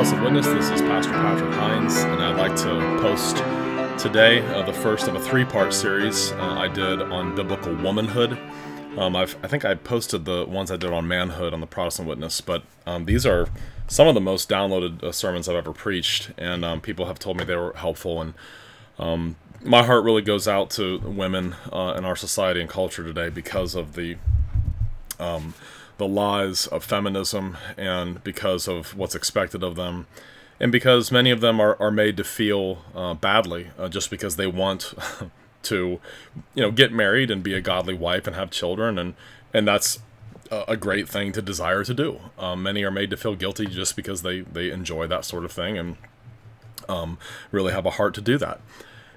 Protestant Witness. This is Pastor Patrick Hines, and I'd like to post today uh, the first of a three part series uh, I did on biblical womanhood. Um, i think I posted the ones I did on manhood on the Protestant Witness, but um, these are some of the most downloaded uh, sermons I've ever preached, and um, people have told me they were helpful. And um, my heart really goes out to women uh, in our society and culture today because of the um, the lies of feminism and because of what's expected of them. And because many of them are, are made to feel uh, badly uh, just because they want to you know get married and be a godly wife and have children. And and that's a great thing to desire to do. Um, many are made to feel guilty just because they they enjoy that sort of thing and um, really have a heart to do that.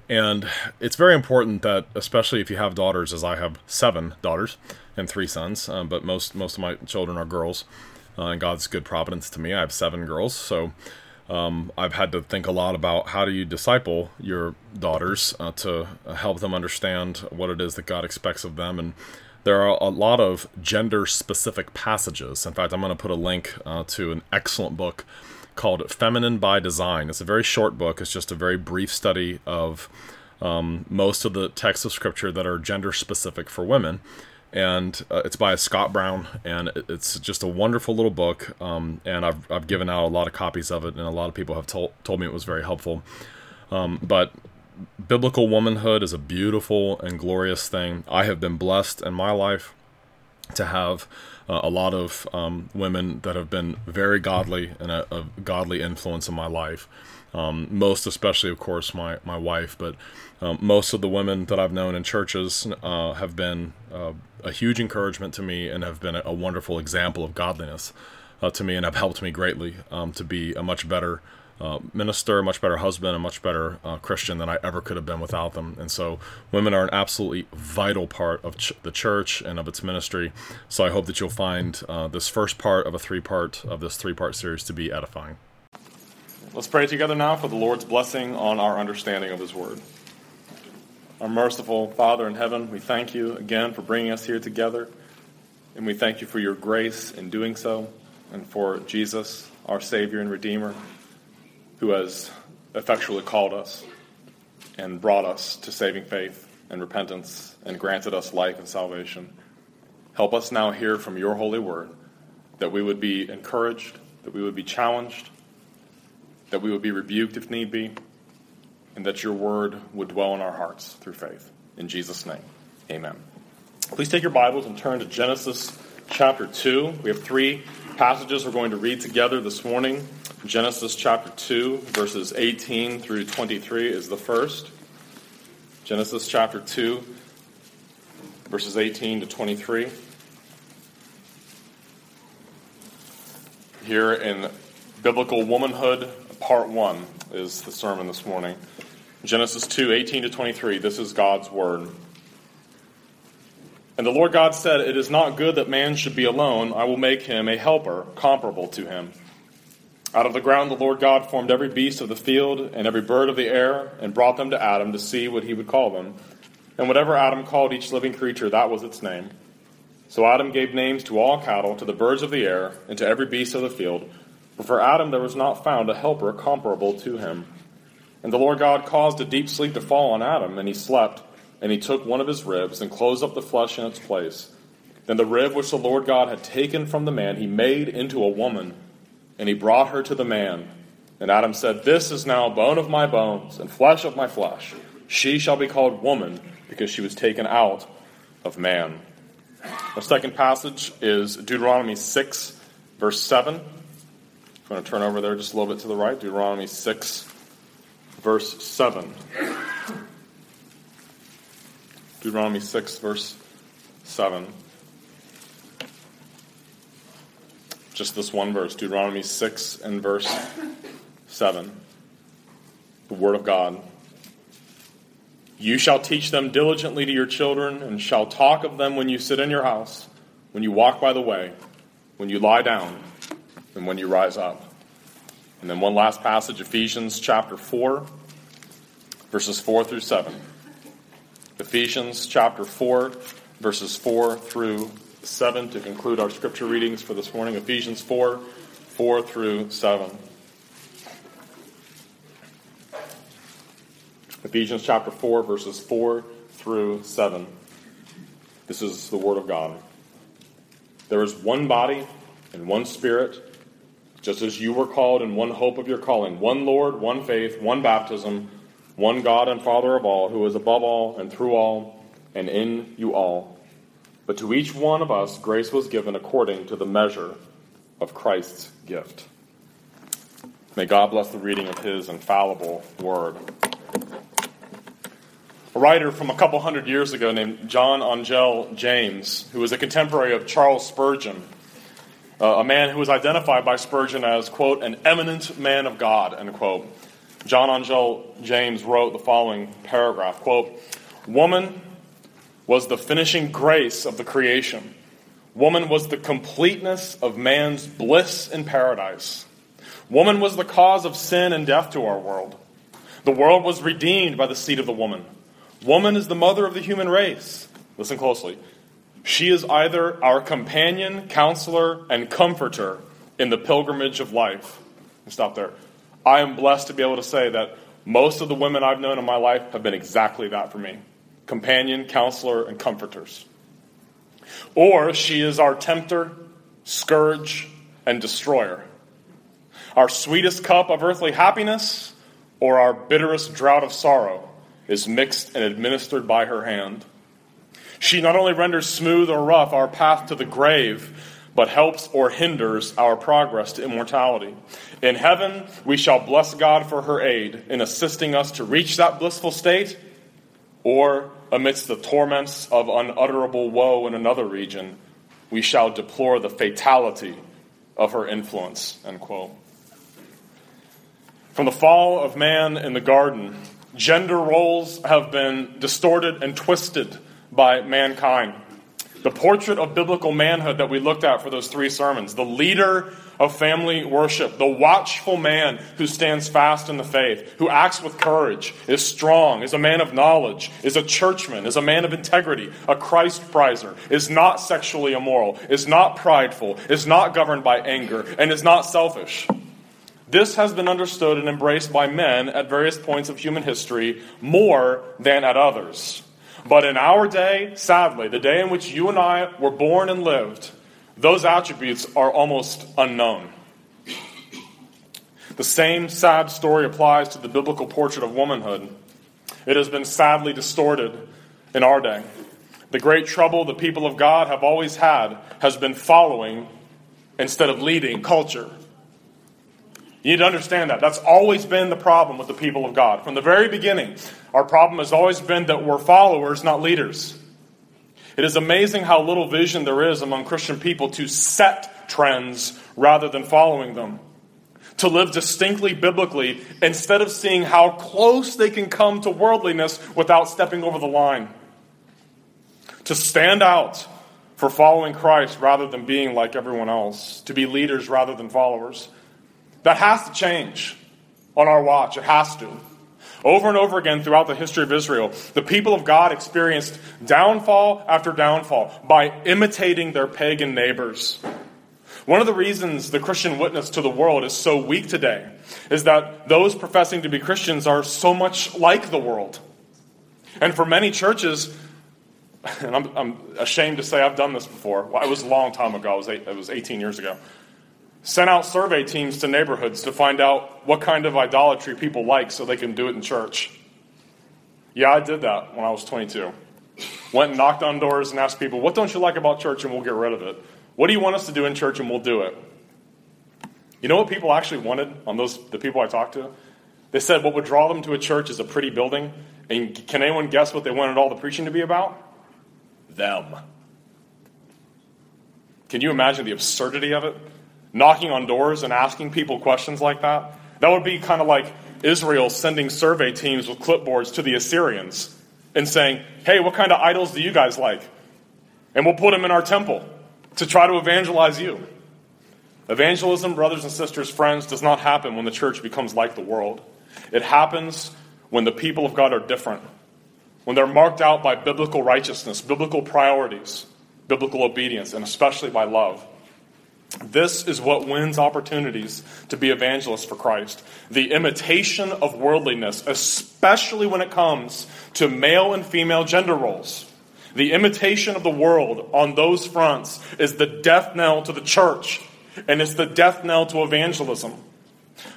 And it's very important that especially if you have daughters as i have seven daughters and three sons, um, but most most of my children are girls. Uh, and God's good providence to me. I have seven girls, so um, I've had to think a lot about how do you disciple your daughters uh, to help them understand what it is that God expects of them. And there are a lot of gender specific passages. In fact, I'm going to put a link uh, to an excellent book called Feminine by Design. It's a very short book, it's just a very brief study of um, most of the texts of Scripture that are gender specific for women and uh, it's by Scott Brown, and it's just a wonderful little book. Um, and I've, I've given out a lot of copies of it, and a lot of people have told told me it was very helpful. Um, but biblical womanhood is a beautiful and glorious thing. I have been blessed in my life to have uh, a lot of um, women that have been very godly and a, a godly influence in my life. Um, most especially, of course, my my wife, but um, most of the women that I've known in churches uh, have been uh, a huge encouragement to me and have been a, a wonderful example of godliness uh, to me and have helped me greatly um, to be a much better uh, minister, a much better husband, a much better uh, Christian than I ever could have been without them. And so, women are an absolutely vital part of ch- the church and of its ministry. So, I hope that you'll find uh, this first part of a three part of this three part series to be edifying. Let's pray together now for the Lord's blessing on our understanding of His Word. Our merciful Father in heaven, we thank you again for bringing us here together. And we thank you for your grace in doing so, and for Jesus, our Savior and Redeemer, who has effectually called us and brought us to saving faith and repentance and granted us life and salvation. Help us now hear from your holy word that we would be encouraged, that we would be challenged, that we would be rebuked if need be, and that your word would dwell in our hearts through faith. In Jesus' name, amen. Please take your Bibles and turn to Genesis chapter 2. We have three passages we're going to read together this morning. Genesis chapter 2, verses 18 through 23 is the first. Genesis chapter 2, verses 18 to 23. Here in Biblical Womanhood part one is the sermon this morning. Genesis 2 18 to 23. This is God's word. And the Lord God said, It is not good that man should be alone. I will make him a helper comparable to him. Out of the ground the Lord God formed every beast of the field and every bird of the air and brought them to Adam to see what he would call them. And whatever Adam called each living creature, that was its name. So Adam gave names to all cattle, to the birds of the air, and to every beast of the field. But for Adam there was not found a helper comparable to him. And the Lord God caused a deep sleep to fall on Adam, and he slept. And he took one of his ribs and closed up the flesh in its place. Then the rib which the Lord God had taken from the man, he made into a woman, and he brought her to the man. And Adam said, This is now bone of my bones and flesh of my flesh. She shall be called woman, because she was taken out of man. The second passage is Deuteronomy 6, verse 7. I'm going to turn over there just a little bit to the right, Deuteronomy 6, verse 7. Deuteronomy 6, verse 7. Just this one verse, Deuteronomy 6 and verse 7. The Word of God. You shall teach them diligently to your children, and shall talk of them when you sit in your house, when you walk by the way, when you lie down and when you rise up. And then one last passage, Ephesians chapter 4, verses 4 through 7. Ephesians chapter 4, verses 4 through 7 to conclude our scripture readings for this morning. Ephesians 4, 4 through 7. Ephesians chapter 4, verses 4 through 7. This is the Word of God. There is one body and one Spirit just as you were called in one hope of your calling, one Lord, one faith, one baptism, one God and Father of all, who is above all and through all and in you all. But to each one of us grace was given according to the measure of Christ's gift. May God bless the reading of his infallible word. A writer from a couple hundred years ago named John Angell James, who was a contemporary of Charles Spurgeon, uh, a man who was identified by Spurgeon as, quote, an eminent man of God, end quote. John Angell James wrote the following paragraph, quote, Woman was the finishing grace of the creation. Woman was the completeness of man's bliss in paradise. Woman was the cause of sin and death to our world. The world was redeemed by the seed of the woman. Woman is the mother of the human race. Listen closely. She is either our companion, counselor, and comforter in the pilgrimage of life. Stop there. I am blessed to be able to say that most of the women I've known in my life have been exactly that for me companion, counselor, and comforters. Or she is our tempter, scourge, and destroyer. Our sweetest cup of earthly happiness or our bitterest drought of sorrow is mixed and administered by her hand. She not only renders smooth or rough our path to the grave, but helps or hinders our progress to immortality. In heaven, we shall bless God for her aid in assisting us to reach that blissful state, or amidst the torments of unutterable woe in another region, we shall deplore the fatality of her influence. End quote. From the fall of man in the garden, Gender roles have been distorted and twisted by mankind. The portrait of biblical manhood that we looked at for those three sermons, the leader of family worship, the watchful man who stands fast in the faith, who acts with courage, is strong, is a man of knowledge, is a churchman, is a man of integrity, a Christ prizer, is not sexually immoral, is not prideful, is not governed by anger, and is not selfish. This has been understood and embraced by men at various points of human history more than at others. But in our day, sadly, the day in which you and I were born and lived, those attributes are almost unknown. The same sad story applies to the biblical portrait of womanhood. It has been sadly distorted in our day. The great trouble the people of God have always had has been following instead of leading culture. You need to understand that. That's always been the problem with the people of God. From the very beginning, our problem has always been that we're followers, not leaders. It is amazing how little vision there is among Christian people to set trends rather than following them. To live distinctly biblically instead of seeing how close they can come to worldliness without stepping over the line. To stand out for following Christ rather than being like everyone else. To be leaders rather than followers. That has to change on our watch. It has to. Over and over again throughout the history of Israel, the people of God experienced downfall after downfall by imitating their pagan neighbors. One of the reasons the Christian witness to the world is so weak today is that those professing to be Christians are so much like the world. And for many churches, and I'm, I'm ashamed to say I've done this before. Well, it was a long time ago, it was, eight, it was 18 years ago sent out survey teams to neighborhoods to find out what kind of idolatry people like so they can do it in church. Yeah, I did that when I was 22. Went and knocked on doors and asked people, What don't you like about church? And we'll get rid of it. What do you want us to do in church? And we'll do it. You know what people actually wanted on those the people I talked to? They said what would draw them to a church is a pretty building. And can anyone guess what they wanted all the preaching to be about? Them. Can you imagine the absurdity of it? Knocking on doors and asking people questions like that. That would be kind of like Israel sending survey teams with clipboards to the Assyrians and saying, hey, what kind of idols do you guys like? And we'll put them in our temple to try to evangelize you. Evangelism, brothers and sisters, friends, does not happen when the church becomes like the world. It happens when the people of God are different, when they're marked out by biblical righteousness, biblical priorities, biblical obedience, and especially by love. This is what wins opportunities to be evangelists for Christ. The imitation of worldliness, especially when it comes to male and female gender roles. The imitation of the world on those fronts is the death knell to the church, and it's the death knell to evangelism.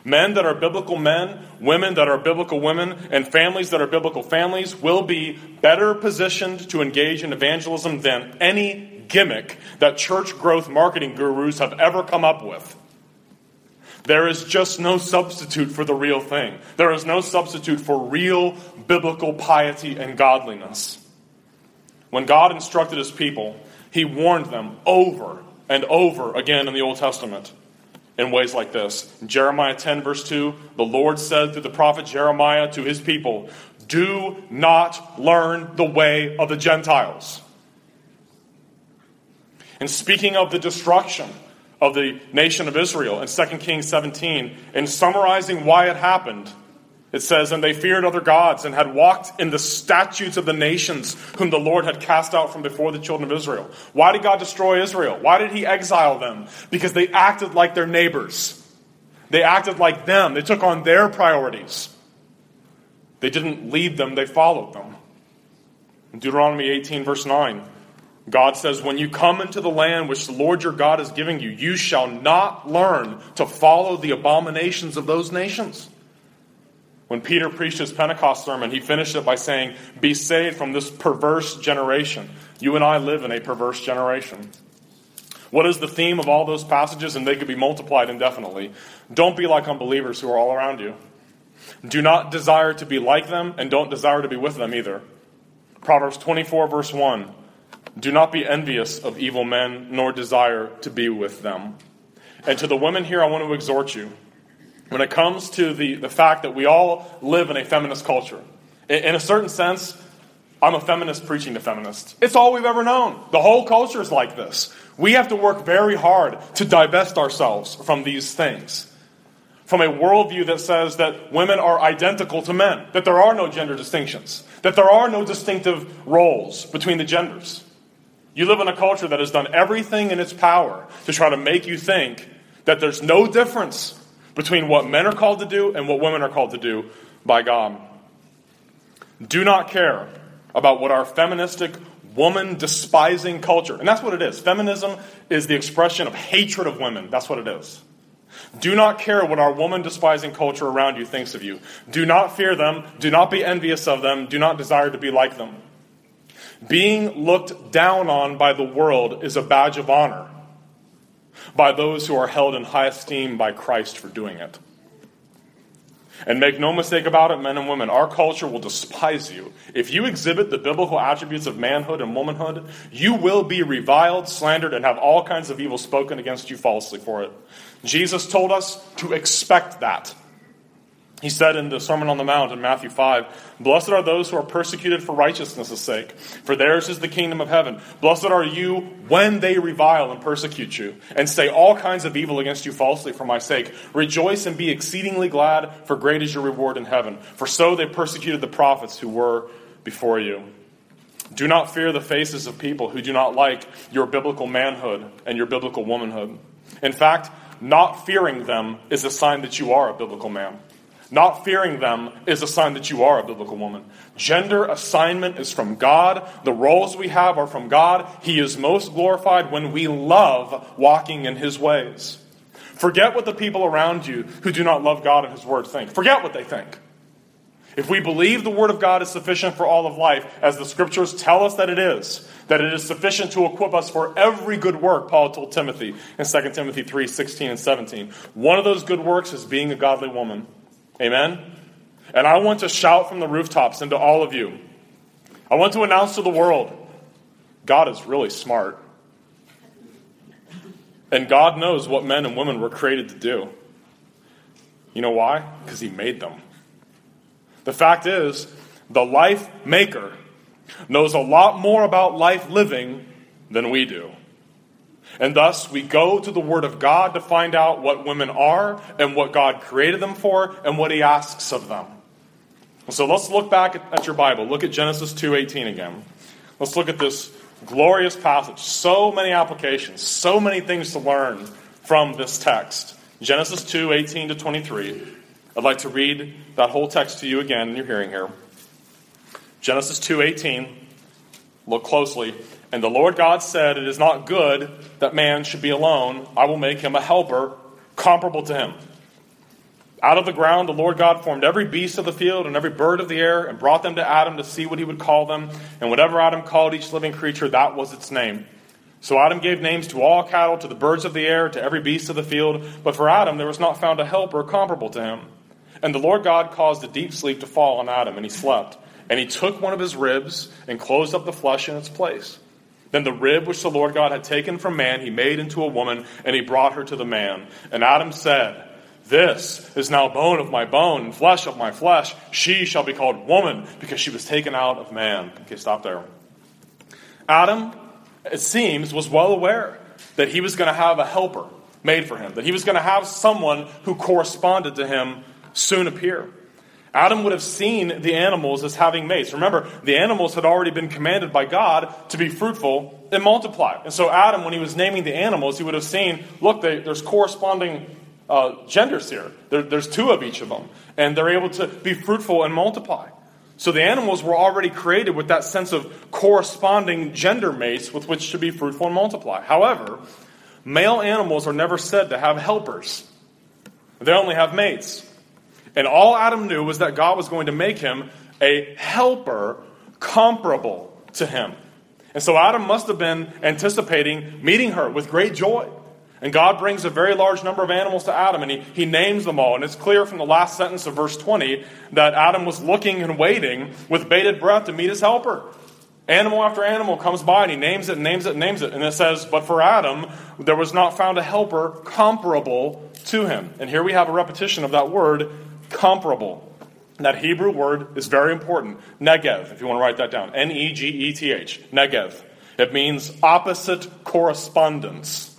Men that are biblical men, women that are biblical women, and families that are biblical families will be better positioned to engage in evangelism than any gimmick that church growth marketing gurus have ever come up with. There is just no substitute for the real thing. There is no substitute for real biblical piety and godliness. When God instructed his people, he warned them over and over again in the Old Testament in ways like this. In Jeremiah 10, verse 2, the Lord said through the prophet Jeremiah to his people, Do not learn the way of the Gentiles. And speaking of the destruction of the nation of Israel in 2 Kings 17, in summarizing why it happened, it says, And they feared other gods and had walked in the statutes of the nations whom the Lord had cast out from before the children of Israel. Why did God destroy Israel? Why did he exile them? Because they acted like their neighbors. They acted like them. They took on their priorities. They didn't lead them, they followed them. In Deuteronomy 18, verse 9, God says, When you come into the land which the Lord your God is giving you, you shall not learn to follow the abominations of those nations. When Peter preached his Pentecost sermon, he finished it by saying, Be saved from this perverse generation. You and I live in a perverse generation. What is the theme of all those passages? And they could be multiplied indefinitely. Don't be like unbelievers who are all around you. Do not desire to be like them, and don't desire to be with them either. Proverbs 24, verse 1 Do not be envious of evil men, nor desire to be with them. And to the women here, I want to exhort you when it comes to the, the fact that we all live in a feminist culture. In, in a certain sense, I'm a feminist preaching to feminists. It's all we've ever known. The whole culture is like this. We have to work very hard to divest ourselves from these things. From a worldview that says that women are identical to men, that there are no gender distinctions, that there are no distinctive roles between the genders. You live in a culture that has done everything in its power to try to make you think that there's no difference between what men are called to do and what women are called to do by God. Do not care about what our feministic, woman despising culture, and that's what it is. Feminism is the expression of hatred of women. That's what it is. Do not care what our woman despising culture around you thinks of you. Do not fear them. Do not be envious of them. Do not desire to be like them. Being looked down on by the world is a badge of honor by those who are held in high esteem by Christ for doing it. And make no mistake about it, men and women, our culture will despise you. If you exhibit the biblical attributes of manhood and womanhood, you will be reviled, slandered, and have all kinds of evil spoken against you falsely for it. Jesus told us to expect that. He said in the Sermon on the Mount in Matthew 5, Blessed are those who are persecuted for righteousness' sake, for theirs is the kingdom of heaven. Blessed are you when they revile and persecute you, and say all kinds of evil against you falsely for my sake. Rejoice and be exceedingly glad, for great is your reward in heaven. For so they persecuted the prophets who were before you. Do not fear the faces of people who do not like your biblical manhood and your biblical womanhood. In fact, not fearing them is a sign that you are a biblical man. Not fearing them is a sign that you are a biblical woman. Gender assignment is from God. The roles we have are from God. He is most glorified when we love walking in His ways. Forget what the people around you who do not love God and His Word think. Forget what they think. If we believe the Word of God is sufficient for all of life, as the Scriptures tell us that it is, that it is sufficient to equip us for every good work, Paul told Timothy in 2 Timothy 3 16 and 17. One of those good works is being a godly woman. Amen? And I want to shout from the rooftops into all of you. I want to announce to the world God is really smart. And God knows what men and women were created to do. You know why? Because He made them. The fact is, the life maker knows a lot more about life living than we do. And thus, we go to the Word of God to find out what women are and what God created them for and what He asks of them. So let's look back at your Bible. Look at Genesis 2:18 again. Let's look at this glorious passage. So many applications, so many things to learn from this text. Genesis 2:18 to 23. I'd like to read that whole text to you again in your hearing here. Genesis 2:18. Look closely. And the Lord God said, It is not good that man should be alone. I will make him a helper comparable to him. Out of the ground, the Lord God formed every beast of the field and every bird of the air and brought them to Adam to see what he would call them. And whatever Adam called each living creature, that was its name. So Adam gave names to all cattle, to the birds of the air, to every beast of the field. But for Adam, there was not found a helper comparable to him. And the Lord God caused a deep sleep to fall on Adam, and he slept. And he took one of his ribs and closed up the flesh in its place. Then the rib which the Lord God had taken from man, he made into a woman, and he brought her to the man. And Adam said, This is now bone of my bone and flesh of my flesh. She shall be called woman, because she was taken out of man. Okay, stop there. Adam, it seems, was well aware that he was going to have a helper made for him, that he was going to have someone who corresponded to him soon appear. Adam would have seen the animals as having mates. Remember, the animals had already been commanded by God to be fruitful and multiply. And so, Adam, when he was naming the animals, he would have seen look, they, there's corresponding uh, genders here. There, there's two of each of them. And they're able to be fruitful and multiply. So, the animals were already created with that sense of corresponding gender mates with which to be fruitful and multiply. However, male animals are never said to have helpers, they only have mates. And all Adam knew was that God was going to make him a helper comparable to him. And so Adam must have been anticipating meeting her with great joy. And God brings a very large number of animals to Adam, and he, he names them all. And it's clear from the last sentence of verse 20 that Adam was looking and waiting with bated breath to meet his helper. Animal after animal comes by, and he names it names it names it. And it says, But for Adam, there was not found a helper comparable to him. And here we have a repetition of that word comparable. That Hebrew word is very important. neged, if you want to write that down. N E G E T H. neged. It means opposite correspondence.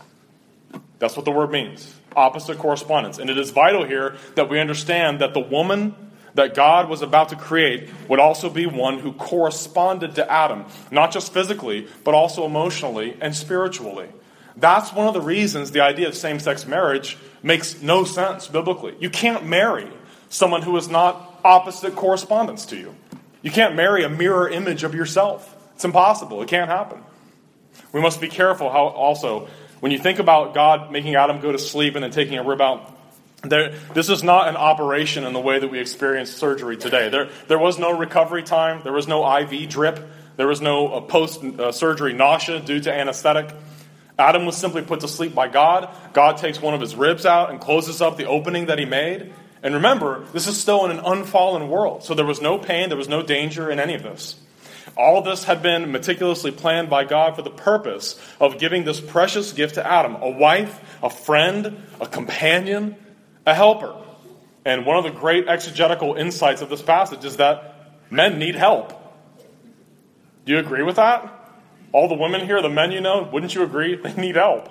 That's what the word means. Opposite correspondence. And it is vital here that we understand that the woman that God was about to create would also be one who corresponded to Adam, not just physically, but also emotionally and spiritually. That's one of the reasons the idea of same sex marriage makes no sense biblically. You can't marry someone who is not opposite correspondence to you. You can't marry a mirror image of yourself. It's impossible. It can't happen. We must be careful how also, when you think about God making Adam go to sleep and then taking a rib out, there, this is not an operation in the way that we experience surgery today. There, there was no recovery time, there was no IV drip, there was no uh, post uh, surgery nausea due to anesthetic. Adam was simply put to sleep by God. God takes one of his ribs out and closes up the opening that he made. And remember, this is still in an unfallen world, so there was no pain, there was no danger in any of this. All of this had been meticulously planned by God for the purpose of giving this precious gift to Adam a wife, a friend, a companion, a helper. And one of the great exegetical insights of this passage is that men need help. Do you agree with that? All the women here, the men you know, wouldn't you agree? They need help.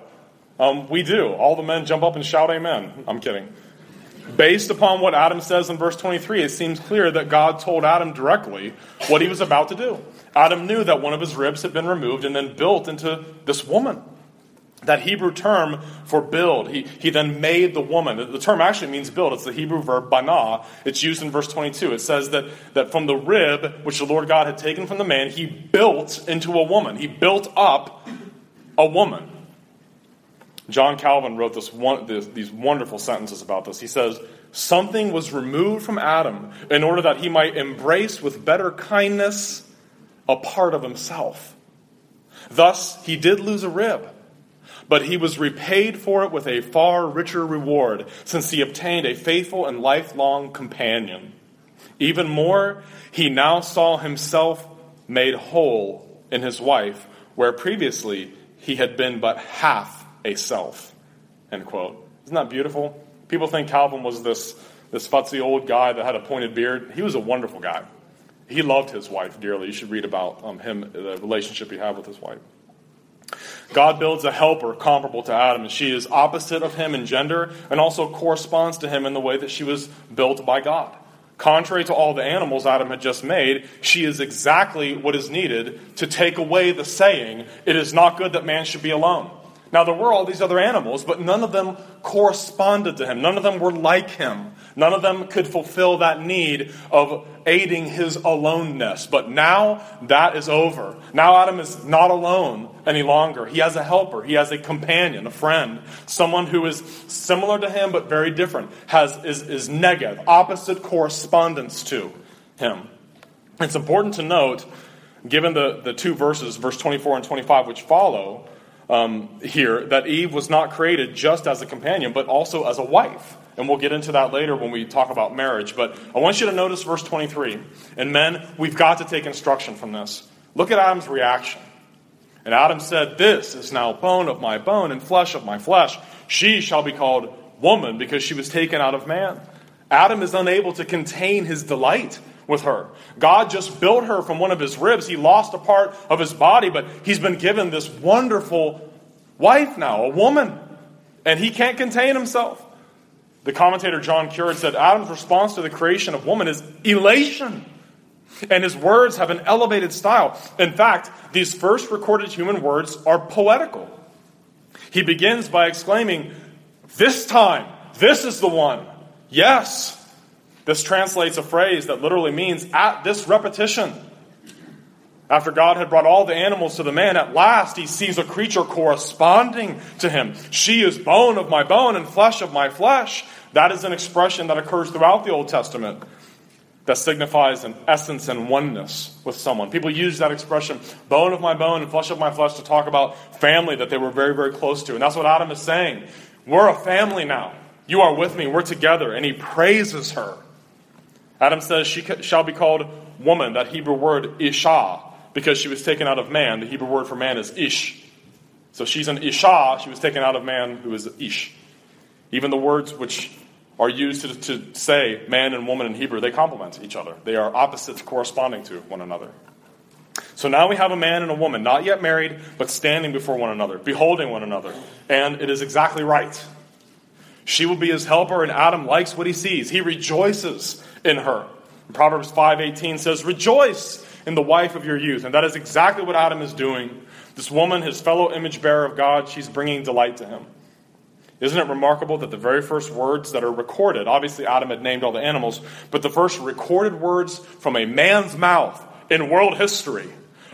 Um, we do. All the men jump up and shout amen. I'm kidding. Based upon what Adam says in verse 23, it seems clear that God told Adam directly what he was about to do. Adam knew that one of his ribs had been removed and then built into this woman. That Hebrew term for build, he, he then made the woman. The term actually means build. It's the Hebrew verb bana. It's used in verse 22. It says that, that from the rib, which the Lord God had taken from the man, he built into a woman. He built up a woman. John Calvin wrote this one, this, these wonderful sentences about this. He says, Something was removed from Adam in order that he might embrace with better kindness a part of himself. Thus, he did lose a rib, but he was repaid for it with a far richer reward, since he obtained a faithful and lifelong companion. Even more, he now saw himself made whole in his wife, where previously he had been but half a self. End quote. Isn't that beautiful? People think Calvin was this, this futzy old guy that had a pointed beard. He was a wonderful guy. He loved his wife dearly. You should read about um, him, the relationship he had with his wife. God builds a helper comparable to Adam, and she is opposite of him in gender and also corresponds to him in the way that she was built by God. Contrary to all the animals Adam had just made, she is exactly what is needed to take away the saying, It is not good that man should be alone. Now, there were all these other animals, but none of them corresponded to him. None of them were like him. None of them could fulfill that need of aiding his aloneness. But now that is over. Now Adam is not alone any longer. He has a helper, he has a companion, a friend, someone who is similar to him but very different, has, is, is neged, opposite correspondence to him. It's important to note, given the, the two verses, verse 24 and 25, which follow um, here, that Eve was not created just as a companion, but also as a wife. And we'll get into that later when we talk about marriage. But I want you to notice verse 23. And men, we've got to take instruction from this. Look at Adam's reaction. And Adam said, This is now bone of my bone and flesh of my flesh. She shall be called woman because she was taken out of man. Adam is unable to contain his delight with her. God just built her from one of his ribs. He lost a part of his body, but he's been given this wonderful wife now, a woman. And he can't contain himself. The commentator John Currid said Adam's response to the creation of woman is elation. And his words have an elevated style. In fact, these first recorded human words are poetical. He begins by exclaiming, This time, this is the one. Yes, this translates a phrase that literally means at this repetition. After God had brought all the animals to the man, at last he sees a creature corresponding to him. She is bone of my bone and flesh of my flesh. That is an expression that occurs throughout the Old Testament that signifies an essence and oneness with someone. People use that expression, bone of my bone and flesh of my flesh, to talk about family that they were very, very close to. And that's what Adam is saying. We're a family now. You are with me. We're together. And he praises her. Adam says she shall be called woman, that Hebrew word isha, because she was taken out of man. The Hebrew word for man is ish. So she's an isha, she was taken out of man who is ish. Even the words which are used to, to say man and woman in Hebrew, they complement each other. They are opposites corresponding to one another. So now we have a man and a woman, not yet married, but standing before one another, beholding one another. And it is exactly right. She will be his helper, and Adam likes what he sees. He rejoices in her. Proverbs 5:18 says, "Rejoice in the wife of your youth." And that is exactly what Adam is doing. This woman, his fellow image bearer of God, she's bringing delight to him. Isn't it remarkable that the very first words that are recorded, obviously Adam had named all the animals, but the first recorded words from a man's mouth in world history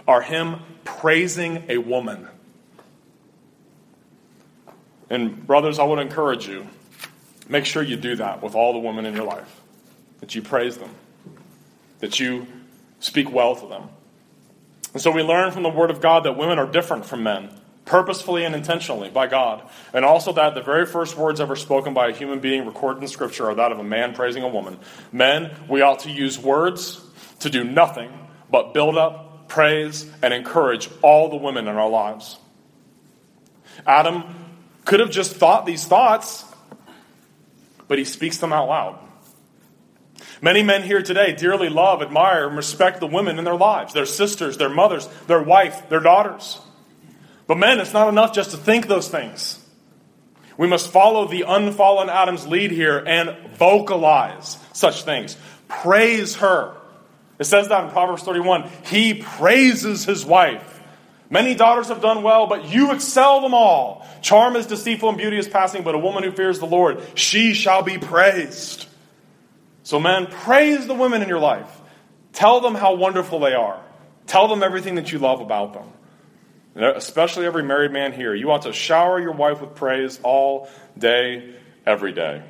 are him praising a woman. And brothers, I would encourage you, make sure you do that with all the women in your life that you praise them, that you speak well to them. And so we learn from the Word of God that women are different from men, purposefully and intentionally by God. And also that the very first words ever spoken by a human being recorded in Scripture are that of a man praising a woman. Men, we ought to use words to do nothing but build up, praise, and encourage all the women in our lives. Adam could have just thought these thoughts, but he speaks them out loud. Many men here today dearly love, admire, and respect the women in their lives their sisters, their mothers, their wife, their daughters. But men, it's not enough just to think those things. We must follow the unfallen Adam's lead here and vocalize such things. Praise her. It says that in Proverbs 31. He praises his wife. Many daughters have done well, but you excel them all. Charm is deceitful and beauty is passing, but a woman who fears the Lord, she shall be praised. So, men, praise the women in your life. Tell them how wonderful they are. Tell them everything that you love about them. Especially every married man here. You want to shower your wife with praise all day, every day.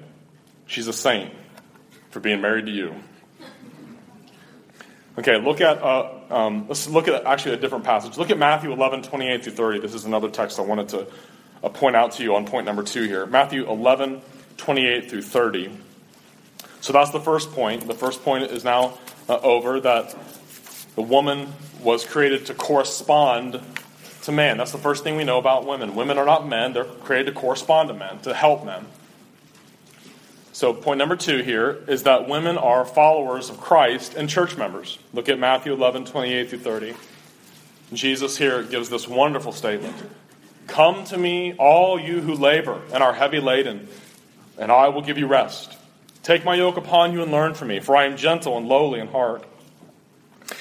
She's a saint for being married to you. Okay, look at uh, um, let's look at actually a different passage. Look at Matthew 11, 28 through 30. This is another text I wanted to uh, point out to you on point number two here. Matthew 11, 28 through 30. So that's the first point. The first point is now uh, over that the woman was created to correspond to man. That's the first thing we know about women. Women are not men, they're created to correspond to men, to help men. So, point number two here is that women are followers of Christ and church members. Look at Matthew 11, 28 through 30. Jesus here gives this wonderful statement Come to me, all you who labor and are heavy laden, and I will give you rest. Take my yoke upon you and learn from me, for I am gentle and lowly in heart,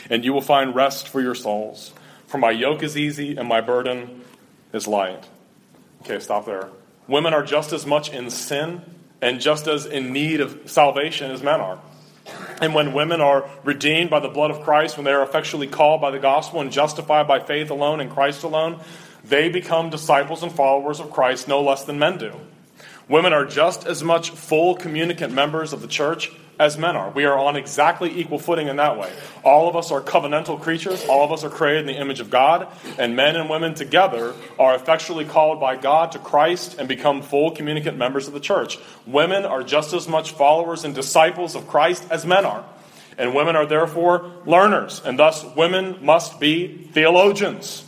and you will find rest for your souls. For my yoke is easy and my burden is light. Okay, stop there. Women are just as much in sin and just as in need of salvation as men are. And when women are redeemed by the blood of Christ, when they are effectually called by the gospel and justified by faith alone in Christ alone, they become disciples and followers of Christ no less than men do. Women are just as much full communicant members of the church as men are. We are on exactly equal footing in that way. All of us are covenantal creatures. All of us are created in the image of God. And men and women together are effectually called by God to Christ and become full communicant members of the church. Women are just as much followers and disciples of Christ as men are. And women are therefore learners. And thus, women must be theologians.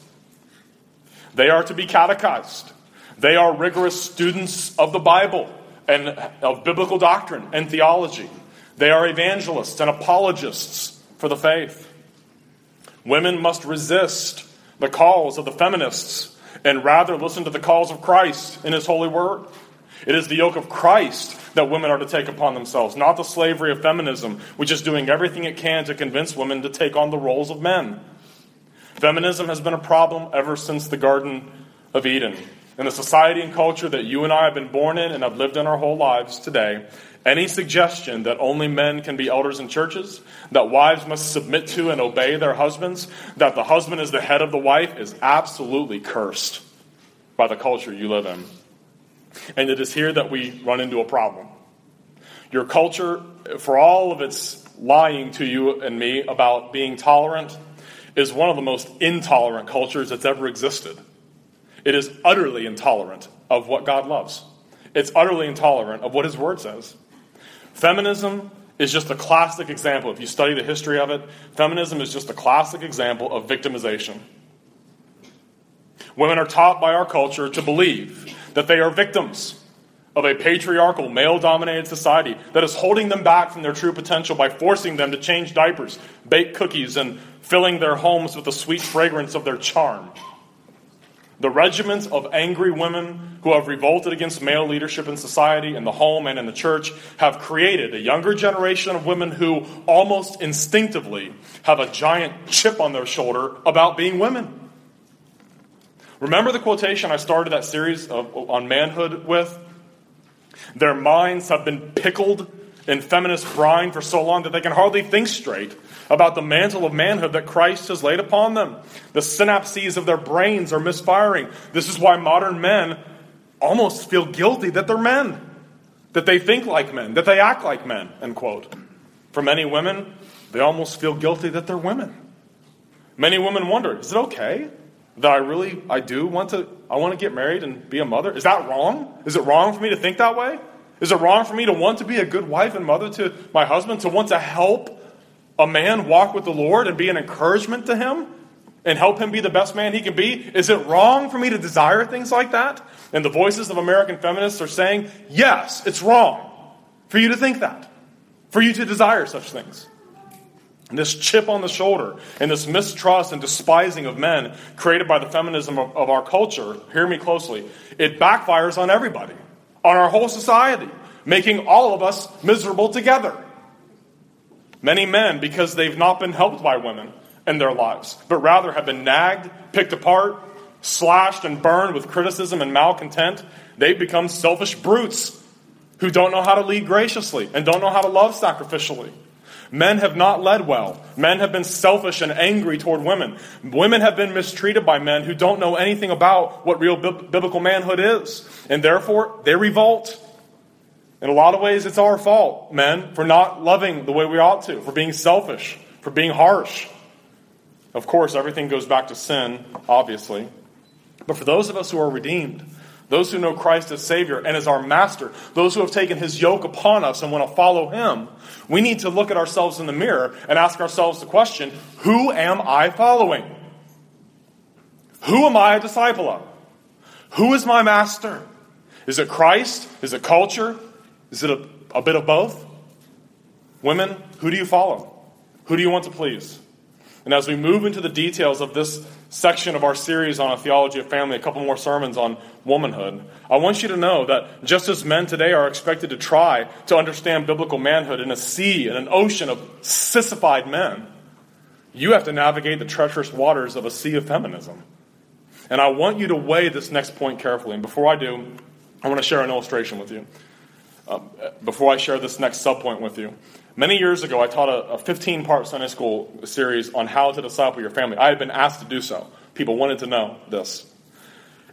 They are to be catechized. They are rigorous students of the Bible and of biblical doctrine and theology. They are evangelists and apologists for the faith. Women must resist the calls of the feminists and rather listen to the calls of Christ in His holy word. It is the yoke of Christ that women are to take upon themselves, not the slavery of feminism, which is doing everything it can to convince women to take on the roles of men. Feminism has been a problem ever since the Garden of Eden. In the society and culture that you and I have been born in and have lived in our whole lives today, any suggestion that only men can be elders in churches, that wives must submit to and obey their husbands, that the husband is the head of the wife, is absolutely cursed by the culture you live in. And it is here that we run into a problem. Your culture, for all of its lying to you and me about being tolerant, is one of the most intolerant cultures that's ever existed. It is utterly intolerant of what God loves. It's utterly intolerant of what His Word says. Feminism is just a classic example. If you study the history of it, feminism is just a classic example of victimization. Women are taught by our culture to believe that they are victims of a patriarchal, male dominated society that is holding them back from their true potential by forcing them to change diapers, bake cookies, and filling their homes with the sweet fragrance of their charm. The regiments of angry women who have revolted against male leadership in society, in the home, and in the church have created a younger generation of women who almost instinctively have a giant chip on their shoulder about being women. Remember the quotation I started that series of, on manhood with? Their minds have been pickled in feminist brine for so long that they can hardly think straight about the mantle of manhood that Christ has laid upon them. The synapses of their brains are misfiring. This is why modern men almost feel guilty that they're men, that they think like men, that they act like men, end quote. For many women, they almost feel guilty that they're women. Many women wonder, is it okay that I really I do want to I want to get married and be a mother? Is that wrong? Is it wrong for me to think that way? Is it wrong for me to want to be a good wife and mother to my husband, to want to help a man walk with the Lord and be an encouragement to him and help him be the best man he can be? Is it wrong for me to desire things like that? And the voices of American feminists are saying, yes, it's wrong for you to think that, for you to desire such things. And this chip on the shoulder and this mistrust and despising of men created by the feminism of, of our culture, hear me closely, it backfires on everybody, on our whole society, making all of us miserable together. Many men, because they've not been helped by women in their lives, but rather have been nagged, picked apart, slashed, and burned with criticism and malcontent, they've become selfish brutes who don't know how to lead graciously and don't know how to love sacrificially. Men have not led well. Men have been selfish and angry toward women. Women have been mistreated by men who don't know anything about what real biblical manhood is. And therefore, they revolt. In a lot of ways, it's our fault, men, for not loving the way we ought to, for being selfish, for being harsh. Of course, everything goes back to sin, obviously. But for those of us who are redeemed, those who know Christ as Savior and as our Master, those who have taken His yoke upon us and want to follow Him, we need to look at ourselves in the mirror and ask ourselves the question Who am I following? Who am I a disciple of? Who is my Master? Is it Christ? Is it culture? Is it a, a bit of both? Women, who do you follow? Who do you want to please? And as we move into the details of this section of our series on a theology of family, a couple more sermons on womanhood, I want you to know that just as men today are expected to try to understand biblical manhood in a sea, in an ocean of sissified men, you have to navigate the treacherous waters of a sea of feminism. And I want you to weigh this next point carefully. And before I do, I want to share an illustration with you. Um, before I share this next subpoint with you. Many years ago, I taught a 15 part Sunday school series on how to disciple your family. I had been asked to do so. People wanted to know this.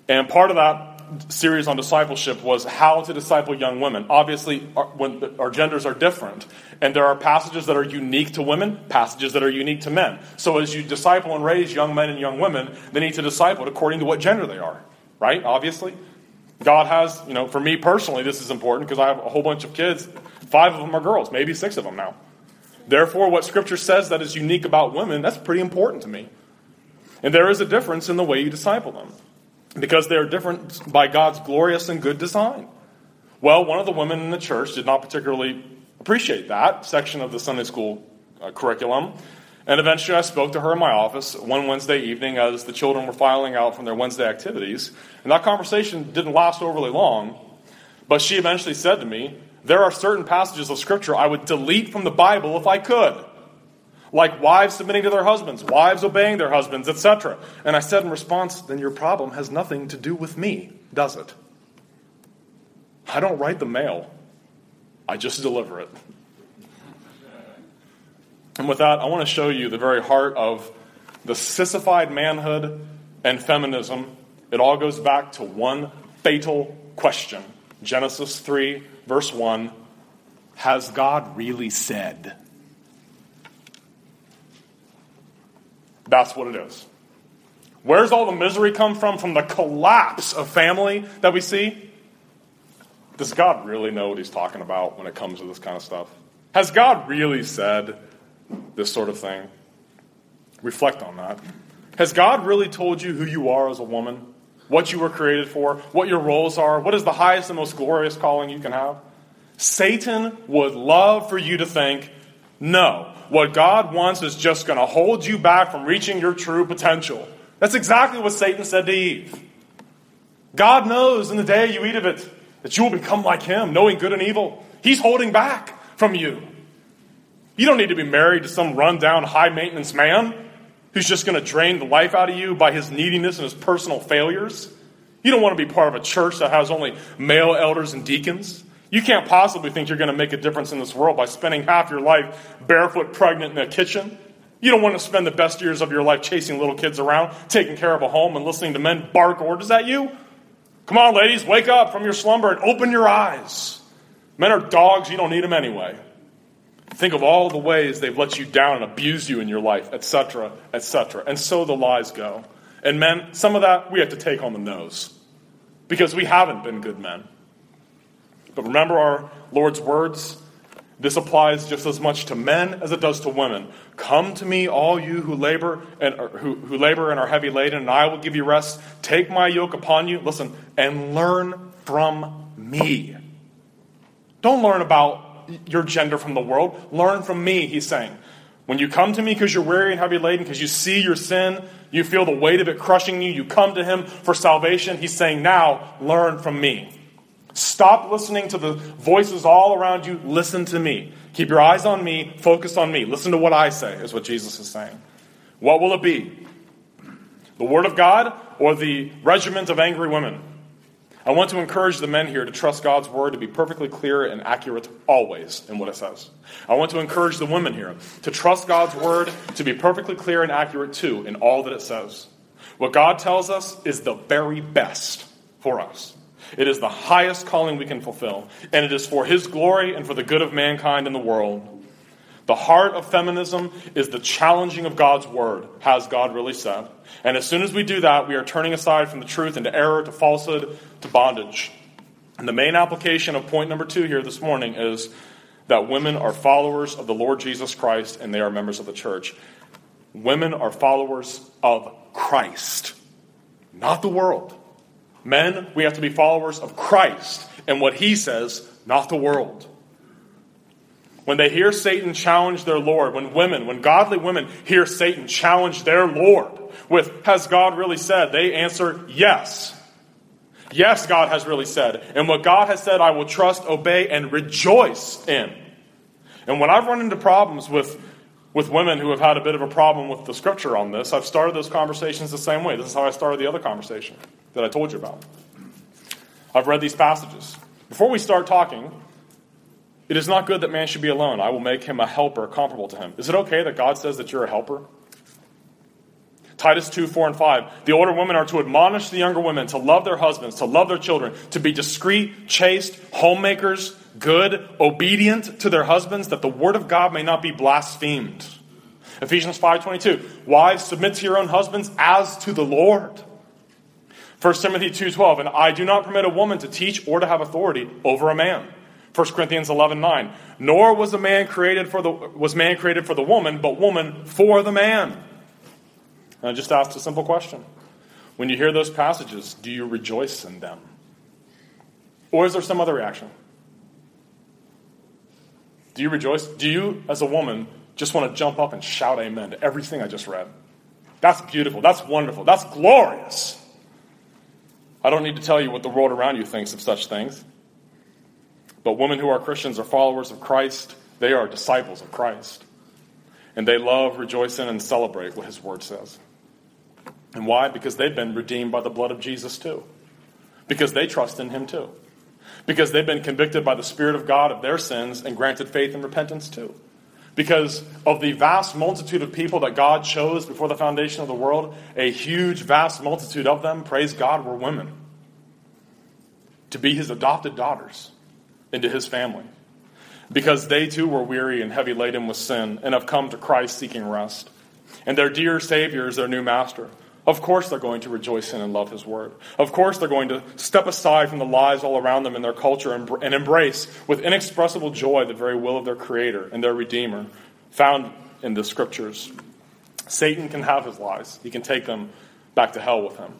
And part of that series on discipleship was how to disciple young women. Obviously, our, when our genders are different, and there are passages that are unique to women, passages that are unique to men. So as you disciple and raise young men and young women, they need to disciple according to what gender they are, right? Obviously. God has, you know, for me personally, this is important because I have a whole bunch of kids. Five of them are girls, maybe six of them now. Therefore, what Scripture says that is unique about women, that's pretty important to me. And there is a difference in the way you disciple them because they are different by God's glorious and good design. Well, one of the women in the church did not particularly appreciate that section of the Sunday school uh, curriculum. And eventually I spoke to her in my office one Wednesday evening as the children were filing out from their Wednesday activities. And that conversation didn't last overly long, but she eventually said to me, There are certain passages of Scripture I would delete from the Bible if I could. Like wives submitting to their husbands, wives obeying their husbands, etc. And I said in response, Then your problem has nothing to do with me, does it? I don't write the mail, I just deliver it. And with that, I want to show you the very heart of the sissified manhood and feminism. It all goes back to one fatal question Genesis 3, verse 1 Has God really said? That's what it is. Where's all the misery come from? From the collapse of family that we see? Does God really know what he's talking about when it comes to this kind of stuff? Has God really said this sort of thing? Reflect on that. Has God really told you who you are as a woman? What you were created for? What your roles are? What is the highest and most glorious calling you can have? Satan would love for you to think, no, what God wants is just going to hold you back from reaching your true potential. That's exactly what Satan said to Eve. God knows in the day you eat of it that you will become like him, knowing good and evil. He's holding back from you. You don't need to be married to some rundown, high maintenance man who's just going to drain the life out of you by his neediness and his personal failures. You don't want to be part of a church that has only male elders and deacons. You can't possibly think you're going to make a difference in this world by spending half your life barefoot, pregnant in a kitchen. You don't want to spend the best years of your life chasing little kids around, taking care of a home, and listening to men bark orders at you. Come on, ladies, wake up from your slumber and open your eyes. Men are dogs, you don't need them anyway. Think of all the ways they've let you down and abused you in your life, etc., etc. And so the lies go. And men, some of that we have to take on the nose because we haven't been good men. But remember our Lord's words this applies just as much to men as it does to women. Come to me, all you who labor and who, who labor and are heavy laden, and I will give you rest. Take my yoke upon you, listen, and learn from me. Don't learn about your gender from the world. Learn from me, he's saying. When you come to me because you're weary and heavy laden, because you see your sin, you feel the weight of it crushing you, you come to him for salvation, he's saying, now learn from me. Stop listening to the voices all around you. Listen to me. Keep your eyes on me. Focus on me. Listen to what I say, is what Jesus is saying. What will it be? The Word of God or the regiment of angry women? I want to encourage the men here to trust God's Word to be perfectly clear and accurate always in what it says. I want to encourage the women here to trust God's Word to be perfectly clear and accurate too in all that it says. What God tells us is the very best for us. It is the highest calling we can fulfill, and it is for His glory and for the good of mankind in the world. The heart of feminism is the challenging of God's word. Has God really said? And as soon as we do that, we are turning aside from the truth into error, to falsehood, to bondage. And the main application of point number two here this morning is that women are followers of the Lord Jesus Christ and they are members of the church. Women are followers of Christ, not the world. Men, we have to be followers of Christ and what he says, not the world. When they hear Satan challenge their Lord, when women, when godly women hear Satan challenge their Lord with, Has God really said? They answer, Yes. Yes, God has really said. And what God has said, I will trust, obey, and rejoice in. And when I've run into problems with with women who have had a bit of a problem with the scripture on this, I've started those conversations the same way. This is how I started the other conversation that I told you about. I've read these passages. Before we start talking, it is not good that man should be alone. I will make him a helper comparable to him. Is it okay that God says that you're a helper? Titus 2, 4, and 5. The older women are to admonish the younger women to love their husbands, to love their children, to be discreet, chaste, homemakers, good, obedient to their husbands, that the word of God may not be blasphemed. Ephesians 5:22. Wives, submit to your own husbands as to the Lord. 1 Timothy 2:12. And I do not permit a woman to teach or to have authority over a man. 1 Corinthians 11:9. Nor was a man created for the was man created for the woman, but woman for the man. And I just asked a simple question. When you hear those passages, do you rejoice in them? Or is there some other reaction? Do you rejoice? Do you, as a woman, just want to jump up and shout amen to everything I just read? That's beautiful. That's wonderful. That's glorious. I don't need to tell you what the world around you thinks of such things. But women who are Christians are followers of Christ. They are disciples of Christ. And they love, rejoice in, and celebrate what his word says. And why? Because they've been redeemed by the blood of Jesus too. Because they trust in him too. Because they've been convicted by the Spirit of God of their sins and granted faith and repentance too. Because of the vast multitude of people that God chose before the foundation of the world, a huge, vast multitude of them, praise God, were women. To be his adopted daughters into his family. Because they too were weary and heavy laden with sin and have come to Christ seeking rest. And their dear Savior is their new master. Of course, they're going to rejoice in and love His Word. Of course, they're going to step aside from the lies all around them in their culture and, and embrace with inexpressible joy the very will of their Creator and their Redeemer found in the Scriptures. Satan can have his lies, he can take them back to hell with him.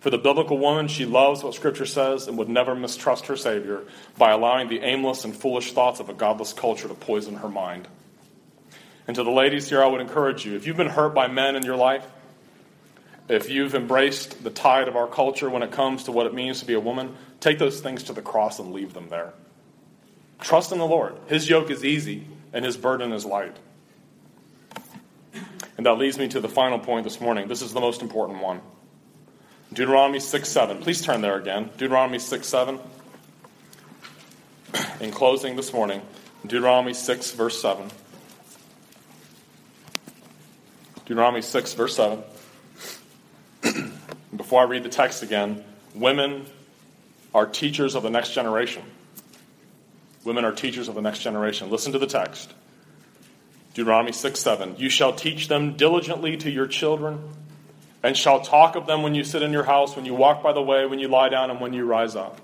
For the biblical woman, she loves what Scripture says and would never mistrust her Savior by allowing the aimless and foolish thoughts of a godless culture to poison her mind. And to the ladies here, I would encourage you if you've been hurt by men in your life, if you've embraced the tide of our culture when it comes to what it means to be a woman, take those things to the cross and leave them there. Trust in the Lord. His yoke is easy and his burden is light. And that leads me to the final point this morning. This is the most important one. Deuteronomy 6 7. Please turn there again. Deuteronomy 6 7. In closing this morning, Deuteronomy 6, verse 7. Deuteronomy 6, verse 7. Before I read the text again, women are teachers of the next generation. Women are teachers of the next generation. Listen to the text Deuteronomy 6 7. You shall teach them diligently to your children, and shall talk of them when you sit in your house, when you walk by the way, when you lie down, and when you rise up.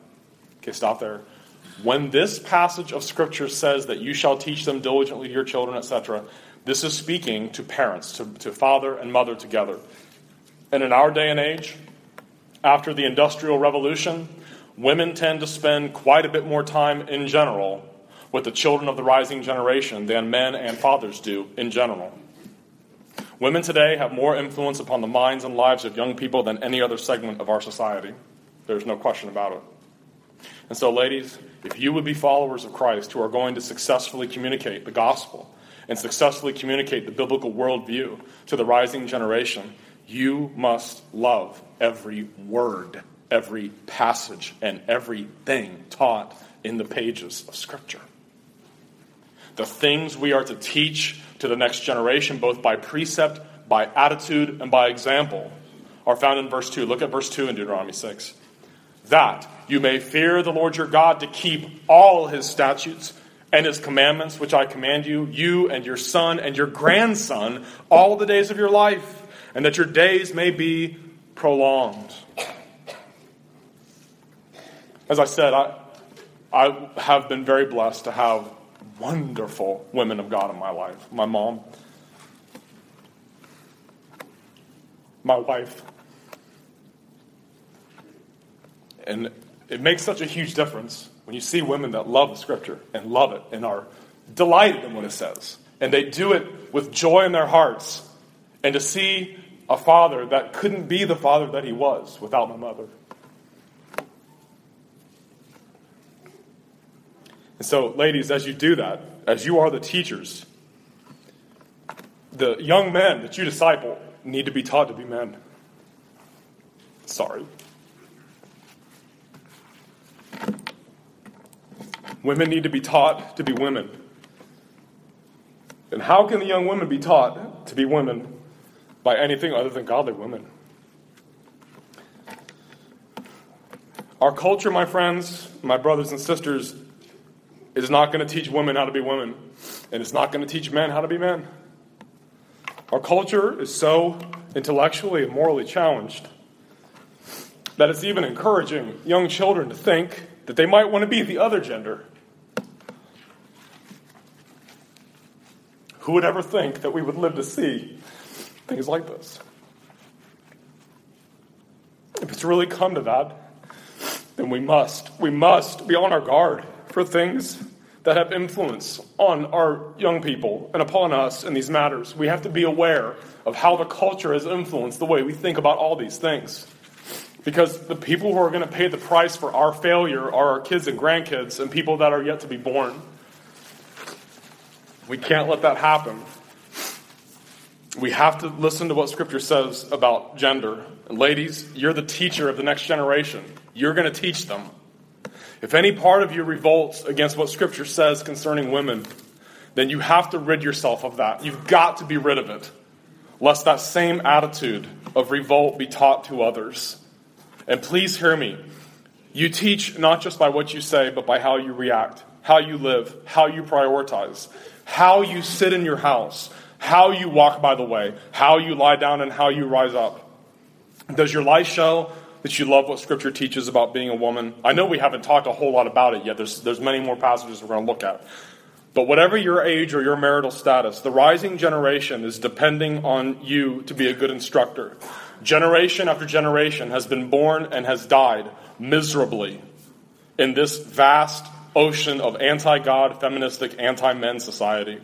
Okay, stop there. When this passage of Scripture says that you shall teach them diligently to your children, etc., this is speaking to parents, to, to father and mother together. And in our day and age, after the Industrial Revolution, women tend to spend quite a bit more time in general with the children of the rising generation than men and fathers do in general. Women today have more influence upon the minds and lives of young people than any other segment of our society. There's no question about it. And so, ladies, if you would be followers of Christ who are going to successfully communicate the gospel and successfully communicate the biblical worldview to the rising generation, you must love every word, every passage, and everything taught in the pages of Scripture. The things we are to teach to the next generation, both by precept, by attitude, and by example, are found in verse 2. Look at verse 2 in Deuteronomy 6. That you may fear the Lord your God to keep all his statutes and his commandments, which I command you, you and your son and your grandson, all the days of your life and that your days may be prolonged. As I said, I, I have been very blessed to have wonderful women of God in my life. My mom, my wife. And it makes such a huge difference when you see women that love the scripture and love it and are delighted in what it says. And they do it with joy in their hearts. And to see a father that couldn't be the father that he was without my mother. And so, ladies, as you do that, as you are the teachers, the young men that you disciple need to be taught to be men. Sorry. Women need to be taught to be women. And how can the young women be taught to be women by anything other than godly women? Our culture, my friends, my brothers and sisters, is not going to teach women how to be women, and it's not going to teach men how to be men. Our culture is so intellectually and morally challenged that it's even encouraging young children to think that they might want to be the other gender. Who would ever think that we would live to see things like this? If it's really come to that, then we must, we must be on our guard for things that have influence on our young people and upon us in these matters. We have to be aware of how the culture has influenced the way we think about all these things. Because the people who are going to pay the price for our failure are our kids and grandkids and people that are yet to be born. We can't let that happen. We have to listen to what Scripture says about gender. And ladies, you're the teacher of the next generation. You're going to teach them. If any part of you revolts against what Scripture says concerning women, then you have to rid yourself of that. You've got to be rid of it, lest that same attitude of revolt be taught to others. And please hear me. You teach not just by what you say, but by how you react, how you live, how you prioritize how you sit in your house, how you walk by the way, how you lie down, and how you rise up. Does your life show that you love what Scripture teaches about being a woman? I know we haven't talked a whole lot about it yet. There's, there's many more passages we're going to look at. But whatever your age or your marital status, the rising generation is depending on you to be a good instructor. Generation after generation has been born and has died miserably in this vast ocean of anti God, feministic, anti men society.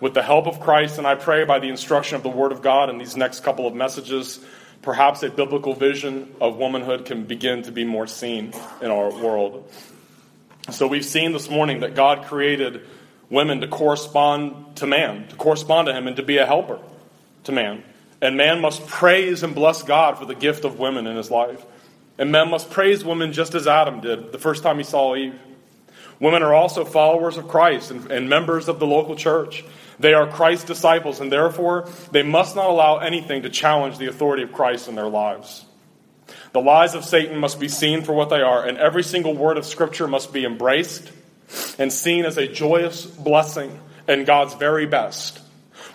With the help of Christ, and I pray by the instruction of the Word of God in these next couple of messages, perhaps a biblical vision of womanhood can begin to be more seen in our world. So we've seen this morning that God created women to correspond to man, to correspond to him, and to be a helper to man. And man must praise and bless God for the gift of women in his life. And man must praise women just as Adam did the first time he saw Eve. Women are also followers of Christ and, and, members of the local church. They are Christ's disciples, and therefore they must not allow anything to challenge the authority of Christ in their lives. The lies of Satan must be seen for what they are, and every single word of Scripture must be embraced and seen as a joyous blessing and God's very best.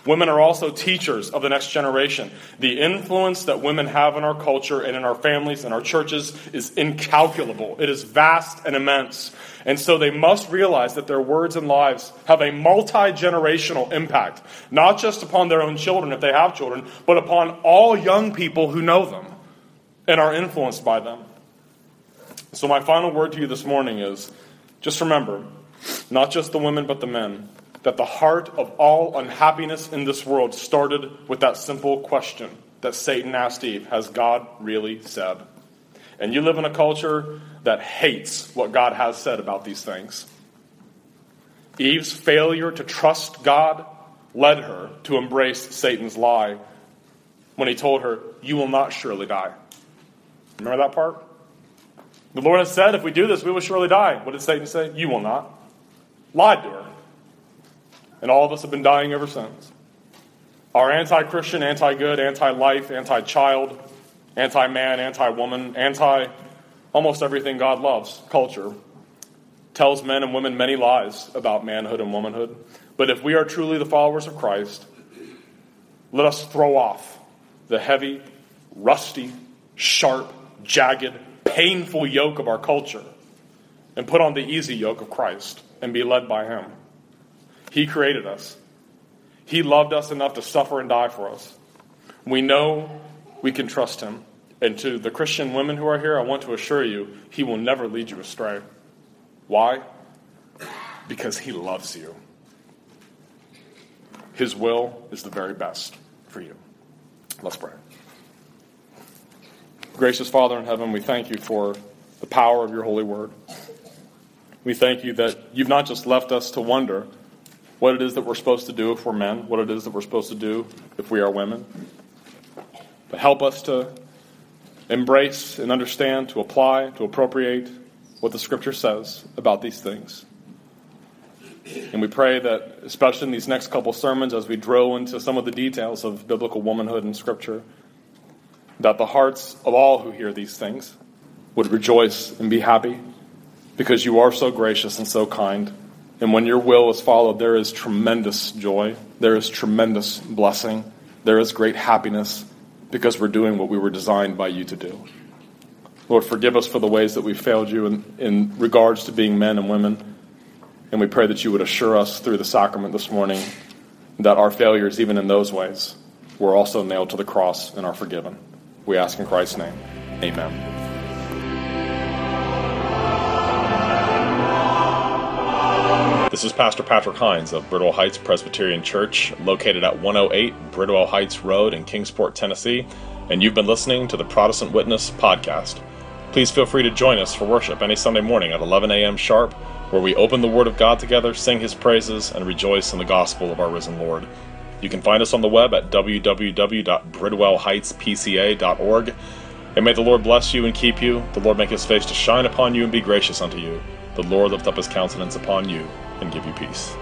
Women are also teachers of the next generation. The influence that women have in our culture and in our families and our churches is incalculable. It is vast and immense. And so they must realize that their words and lives have a multi generational impact, not just upon their own children if they have children, but upon all young people who know them and are influenced by them. So, my final word to you this morning is just remember, not just the women, but the men, that the heart of all unhappiness in this world started with that simple question that Satan asked Eve Has God really said? And you live in a culture that hates what God has said about these things. Eve's failure to trust God led her to embrace Satan's lie when he told her, You will not surely die. Remember that part? The Lord has said, If we do this, we will surely die. What did Satan say? You will not. Lied to her. And all of us have been dying ever since. Our anti Christian, anti good, anti life, anti child, anti man, anti woman, anti almost everything God loves culture tells men and women many lies about manhood and womanhood. But if we are truly the followers of Christ, let us throw off the heavy, rusty, sharp, jagged, painful yoke of our culture and put on the easy yoke of Christ and be led by Him. He created us, He loved us enough to suffer and die for us. We know we can trust Him. And to the Christian women who are here, I want to assure you, He will never lead you astray. Why? Because He loves you. His will is the very best for you. Let's pray. Gracious Father in heaven, we thank you for the power of your holy word. We thank you that you've not just left us to wonder, what it is that we're supposed to do if we're men, what it is that we're supposed to do if we are women. But help us to embrace and understand, to apply, to appropriate what the Scripture says about these things. And we pray that, especially in these next couple sermons, as we drill into some of the details of biblical womanhood in Scripture, that the hearts of all who hear these things would rejoice and be happy because you are so gracious and so kind. And when your will is followed, there is tremendous joy, there is tremendous blessing, there is great happiness because we're doing what we were designed by you to do. Lord, forgive us for the ways that we failed you in, in regards to being men and women. And we pray that you would assure us through the sacrament this morning that our failures, even in those ways, were also nailed to the cross and are forgiven. We ask in Christ's name. Amen. This is Pastor Patrick Hines of Bridwell Heights Presbyterian Church, located at 108 Bridwell Heights Road in Kingsport, Tennessee, and you've been listening to the Protestant Witness podcast. Please feel free to join us for worship any Sunday morning at 11 a.m. sharp, where we open the Word of God together, sing His praises, and rejoice in the gospel of our risen Lord. You can find us on the web at www.bridwellheightspca.org. And may the Lord bless you and keep you. The Lord make his face to shine upon you and be gracious unto you. The Lord lift up his countenance upon you and give you peace.